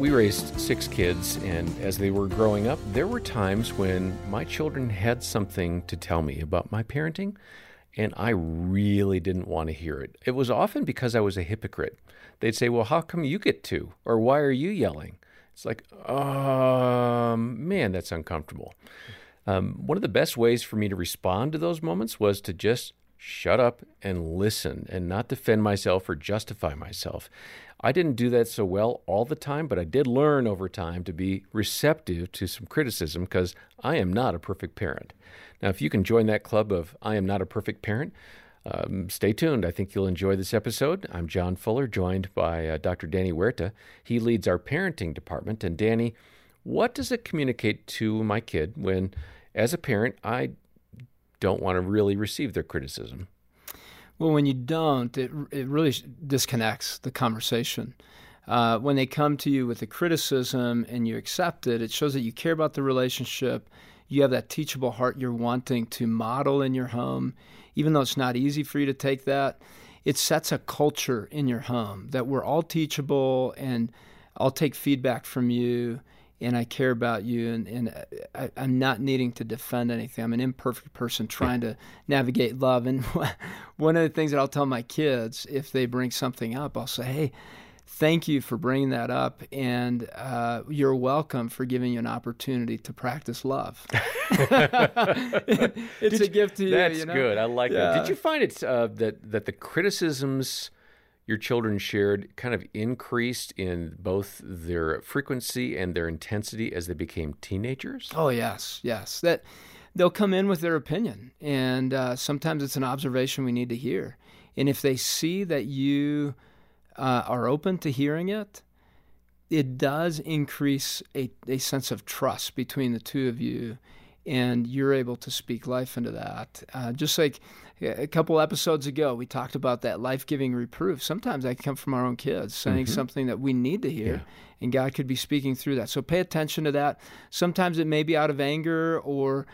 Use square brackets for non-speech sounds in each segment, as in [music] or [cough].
We raised six kids, and as they were growing up, there were times when my children had something to tell me about my parenting, and I really didn't want to hear it. It was often because I was a hypocrite. They'd say, Well, how come you get to? Or why are you yelling? It's like, um, man, that's uncomfortable. Um, one of the best ways for me to respond to those moments was to just shut up and listen and not defend myself or justify myself. I didn't do that so well all the time, but I did learn over time to be receptive to some criticism because I am not a perfect parent. Now, if you can join that club of I am not a perfect parent, um, stay tuned. I think you'll enjoy this episode. I'm John Fuller, joined by uh, Dr. Danny Huerta. He leads our parenting department. And Danny, what does it communicate to my kid when, as a parent, I don't want to really receive their criticism? Well, when you don't, it, it really disconnects the conversation. Uh, when they come to you with a criticism and you accept it, it shows that you care about the relationship. You have that teachable heart you're wanting to model in your home. Even though it's not easy for you to take that, it sets a culture in your home that we're all teachable and I'll take feedback from you and I care about you, and, and I, am not needing to defend anything. I'm an imperfect person trying to navigate love. And [laughs] one of the things that I'll tell my kids if they bring something up, I'll say, hey, thank you for bringing that up, and uh, you're welcome for giving you an opportunity to practice love. [laughs] [laughs] it's Did a gift to you. That's you know? good. I like Yeah. that. Did you find it uh, that that the criticisms your children shared kind of increased in both their frequency and their intensity as they became teenagers? Oh yes, yes. That they'll come in with their opinion, and uh, sometimes it's an observation we need to hear. And if they see that you uh, are open to hearing it, it does increase a, a sense of trust between the two of you, and you're able to speak life into that. Uh, just like a couple episodes ago, we talked about that life giving reproof. Sometimes that can come from our own kids saying something that we need to hear, Yeah. and God could be speaking through that. So pay attention to that. Sometimes it may be out of anger or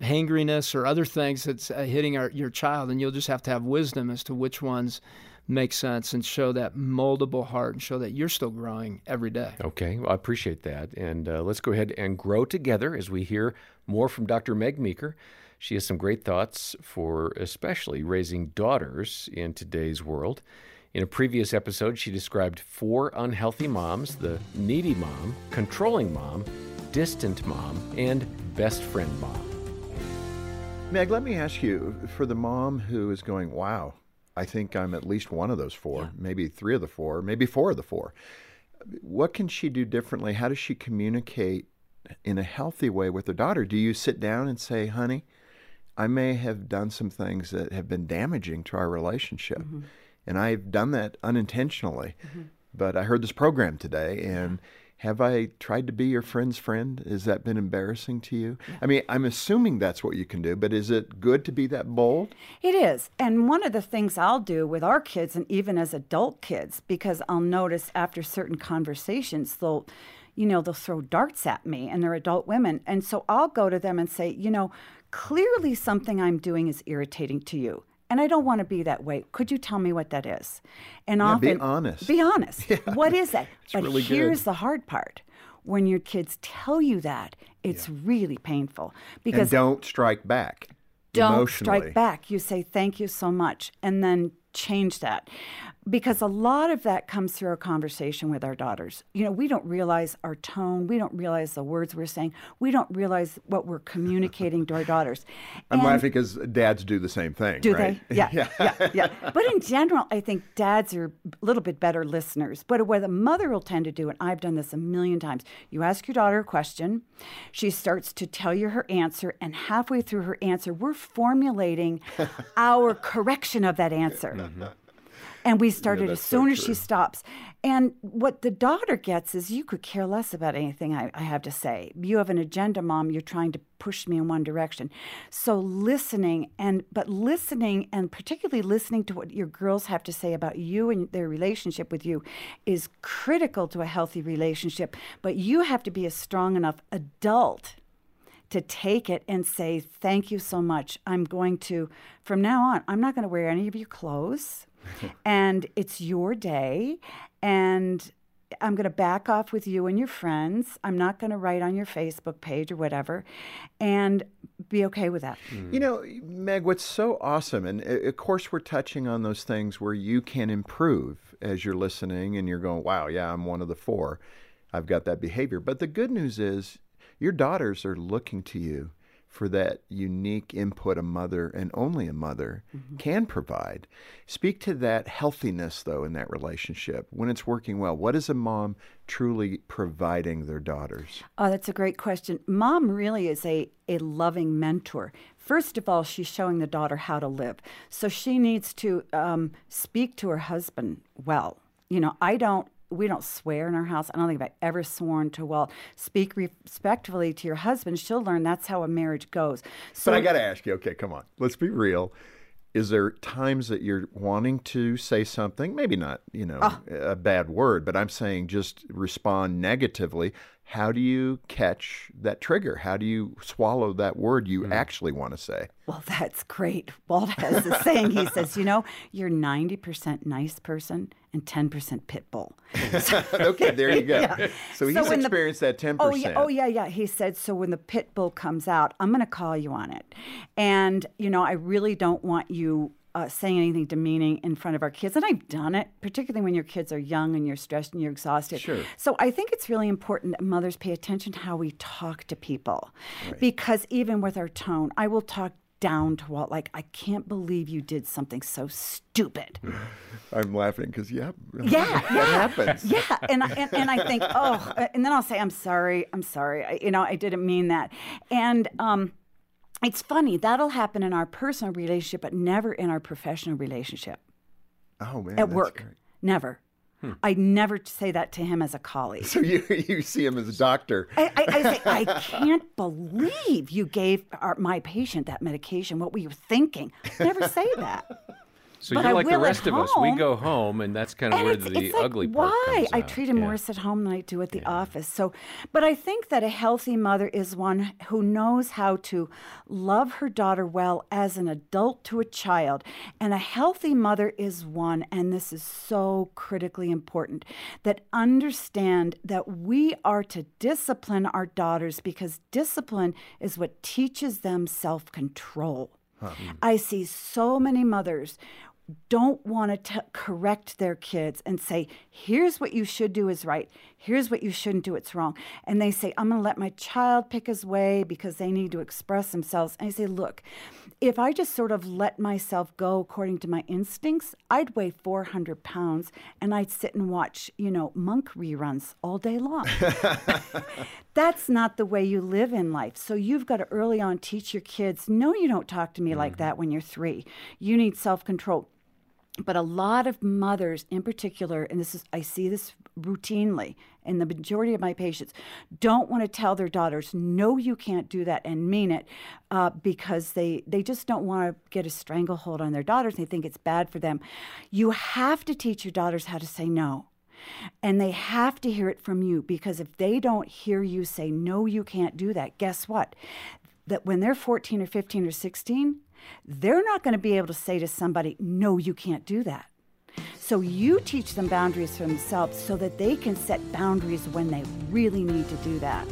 hangriness or other things that's uh, hitting our, your child, and you'll just have to have wisdom as to which ones make sense and show that moldable heart and show that you're still growing every day. Okay, well, I appreciate that. And uh, let's go ahead and grow together as we hear more from Dr. Meg Meeker. She has some great thoughts for especially raising daughters in today's world. In a previous episode, she described four unhealthy moms the needy mom, controlling mom, distant mom, and best friend mom. Meg, let me ask you for the mom who is going, wow, I think I'm at least one of those four, maybe three of the four, maybe four of the four. What can she do differently? How does she communicate in a healthy way with her daughter? Do you sit down and say, honey, I may have done some things that have been damaging to our relationship, mm-hmm. and I've done that unintentionally, mm-hmm. but I heard this program today and have I tried to be your friend's friend? Has that been embarrassing to you? I mean, I'm assuming that's what you can do, but is it good to be that bold? It is. And one of the things I'll do with our kids and even as adult kids, because I'll notice after certain conversations, they'll, you know, they'll throw darts at me and they're adult women. And so I'll go to them and say, you know, clearly something I'm doing is irritating to you. And I don't want to be that way. Could you tell me what that is? And Yeah, often be honest. Be honest. [laughs] What is that? but really good. here's the hard part. When your kids tell you that, it's really painful because and don't strike back. don't strike back. You say thank you so much and then change that. Because a lot of that comes through our conversation with our daughters. You know, we don't realize our tone, we don't realize the words we're saying, we don't realize what we're communicating to our daughters. I'm [laughs] And- laughing because dads do the same thing. do right? they? Yeah, [laughs] yeah, yeah, But in general, I think dads are a little bit better listeners. But what a mother will tend to do, and I've done this a million times, you ask your daughter a question, she starts to tell you her answer, and halfway through her answer, we're formulating [laughs] our correction of that answer. And we started as that's so soon as she stops. And what the daughter gets is you could care less about anything I, I have to say. You have an agenda, mom. You're trying to push me in one direction. So listening and but listening and particularly listening to what your girls have to say about you and their relationship with you is critical to a healthy relationship. But you have to be a strong enough adult to take it and say, Thank you so much. I'm going to, from now on, I'm not going to wear any of your clothes. [laughs] and it's your day. And I'm going to back off with you and your friends. I'm not going to write on your Facebook page or whatever, and be okay with that. You know, Meg, what's so awesome, and uh, of course, we're touching on those things where you can improve as you're listening and you're going, wow, yeah, I'm one of the four. I've got that behavior. But the good news is your daughters are looking to you for that unique input a mother and only a mother can provide. Speak to that healthiness, though, in that relationship when it's working well. What is a mom truly providing their daughters? Oh, that's a great question. Mom really is a, a loving mentor. First of all, she's showing the daughter how to live. So she needs to um, speak to her husband well. You know, I don't we don't swear in our house. I don't think I've ever sworn to, well, speak respectfully to your husband. She'll learn that's how a marriage goes. So But I got to ask you, okay, come on. Let's be real. Is there times that you're wanting to say something, maybe not, you know, ah. a bad word, but I'm saying just respond negatively? How do you catch that trigger? How do you swallow that word you mm-hmm. actually want to say? Well, that's great. Walt has a saying. He says, you know, you're 90% nice person and 10% pit bull. [laughs] okay, there you go. Yeah. So he's So when the- experienced that 10%. Oh yeah, oh yeah, yeah. He said, so when the pit bull comes out, I'm going to call you on it. And you know, I really don't want you uh, saying anything demeaning in front of our kids. And I've done it, particularly when your kids are young and you're stressed and you're exhausted. Sure. So I think it's really important that mothers pay attention to how we talk to people, because even with our tone, I will talk down to Walt like, I can't believe you did something so stupid. [laughs] I'm laughing because, yeah, Yeah, that yeah. happens. [laughs] Yeah, and I, and, and I think, oh, and then I'll say, I'm sorry, I'm sorry. I, you know, I didn't mean that. And um, it's funny that'll happen in our personal relationship, but never in our professional relationship Oh, man. at that's work. great. Never. Hmm. I never say that to him as a colleague. So you, [laughs] you see him as a doctor. I, I, I say, I can't believe you gave our, my patient that medication. What were you thinking? Never say that. So But you're I like the rest of us. We go home, and that's kind of And where it's, the it's like, ugly part is. why I treat him Yeah. worse at home than I do at the office. So, but I think that a healthy mother is one who knows how to love her daughter well as an adult to a child, and a healthy mother is one, and this is so critically important that understand that we are to discipline our daughters because discipline is what teaches them self control. I see so many mothers don't want to correct their kids and say, here's what you should do is right, here's what you shouldn't do, it's wrong. And they say, I'm going to let my child pick his way because they need to express themselves. And I say, look, if I just sort of let myself go according to my instincts, I'd weigh 400 pounds and I'd sit and watch, you know, monk reruns all day long. [laughs] That's not the way you live in life. So you've got to early on teach your kids no, you don't talk to me like mm-hmm. that when you're three. You need self control. But a lot of mothers, in particular, and this is, I see this routinely in the majority of my patients, don't want to tell their daughters, no, you can't do that and mean it uh, because they, they just don't want to get a stranglehold on their daughters. They think it's bad for them. You have to teach your daughters how to say no. And they have to hear it from you because if they don't hear you say, no, you can't do that, guess what? That when they're 14 or 15 or 16, they're not going to be able to say to somebody, no, you can't do that. So you teach them boundaries for themselves so that they can set boundaries when they really need to do that.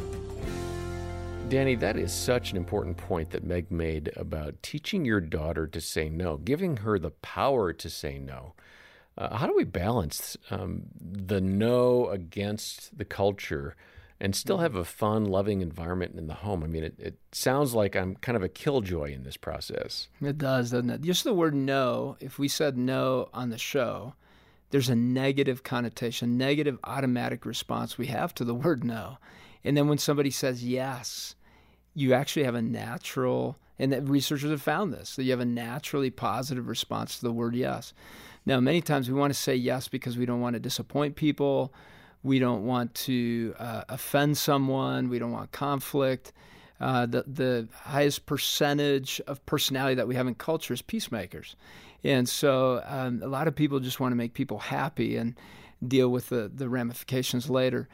Danny, that is such an important point that Meg made about teaching your daughter to say no, giving her the power to say no. Uh, how do we balance um, the no against the culture and still have a fun, loving environment in the home? I mean, it, it sounds like I'm kind of a killjoy in this process. It does, doesn't it? Just the word no, if we said no on the show, there's a negative connotation, negative automatic response we have to the word no. And then when somebody says yes, you actually have a natural, and that researchers have found this, that you have a naturally positive response to the word yes. Now, many times we want to say yes because we don't want to disappoint people, we don't want to uh, offend someone, we don't want conflict. Uh, the the highest percentage of personality that we have in culture is peacemakers, and so um, a lot of people just want to make people happy and deal with the the ramifications later.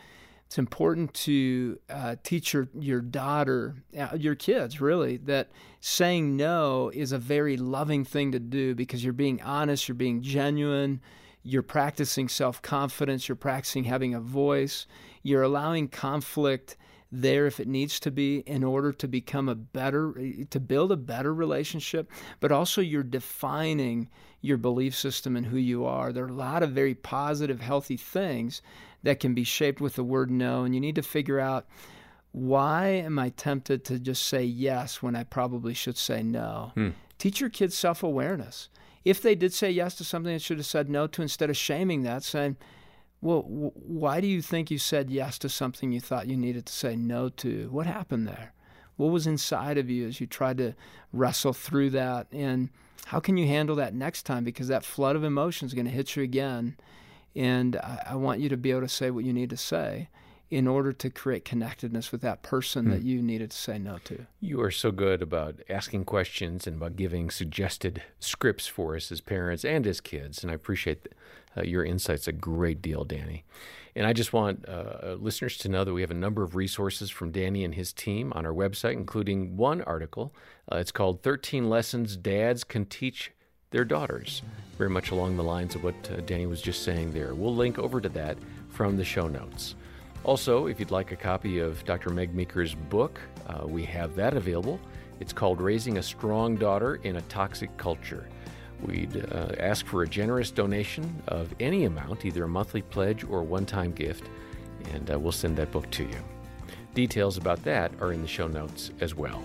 It's important to uh, teach your your daughter, uh, your kids, really, that saying no is a very loving thing to do because you're being honest, you're being genuine, you're practicing self confidence, you're practicing having a voice, you're allowing conflict there if it needs to be in order to become a better to build a better relationship. But also you're defining your belief system and who you are. There are a lot of very positive healthy things that can be shaped with the word no and you need to figure out why am i tempted to just say yes when i probably should say no? Hmm. teach your kids self-awareness if they did say yes to something they should have said no to instead of shaming that saying well, why do you think you said yes to something you thought you needed to say no to? What happened there? What was inside of you as you tried to wrestle through that? And how can you handle that next time? Because that flood of emotion is going to hit you again. And I, I, want you to be able to say what you need to say in order to create connectedness with that person hmm. that you needed to say no to. You are so good about asking questions and about giving suggested scripts for us as parents and as kids. And I appreciate uh, your insights a great deal, Danny. And I just want uh, listeners to know that we have a number of resources from Danny and his team on our website, including one article. Uh, it's called 13 Lessons Dads Can Teach Their Daughters, very much along the lines of what uh, Danny was just saying there. We'll link over to that from the show notes. Also, if you'd like a copy of Dr. Meg Meeker's book, uh, we have that available. It's called Raising a Strong Daughter in a Toxic Culture. We'd uh, ask for a generous donation of any amount, either a monthly pledge or a one time gift, and uh, we'll send that book to you. Details about that are in the show notes as well.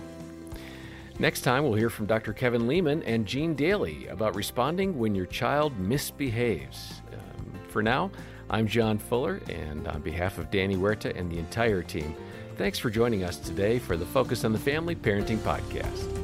Next time, we'll hear from Dr. Kevin Leman and Jean Daly about responding when your child misbehaves. Um, for now, I'm John Fuller, and on behalf of Danny Huerta and the entire team, thanks for joining us today for the Focus on the Family Parenting Podcast.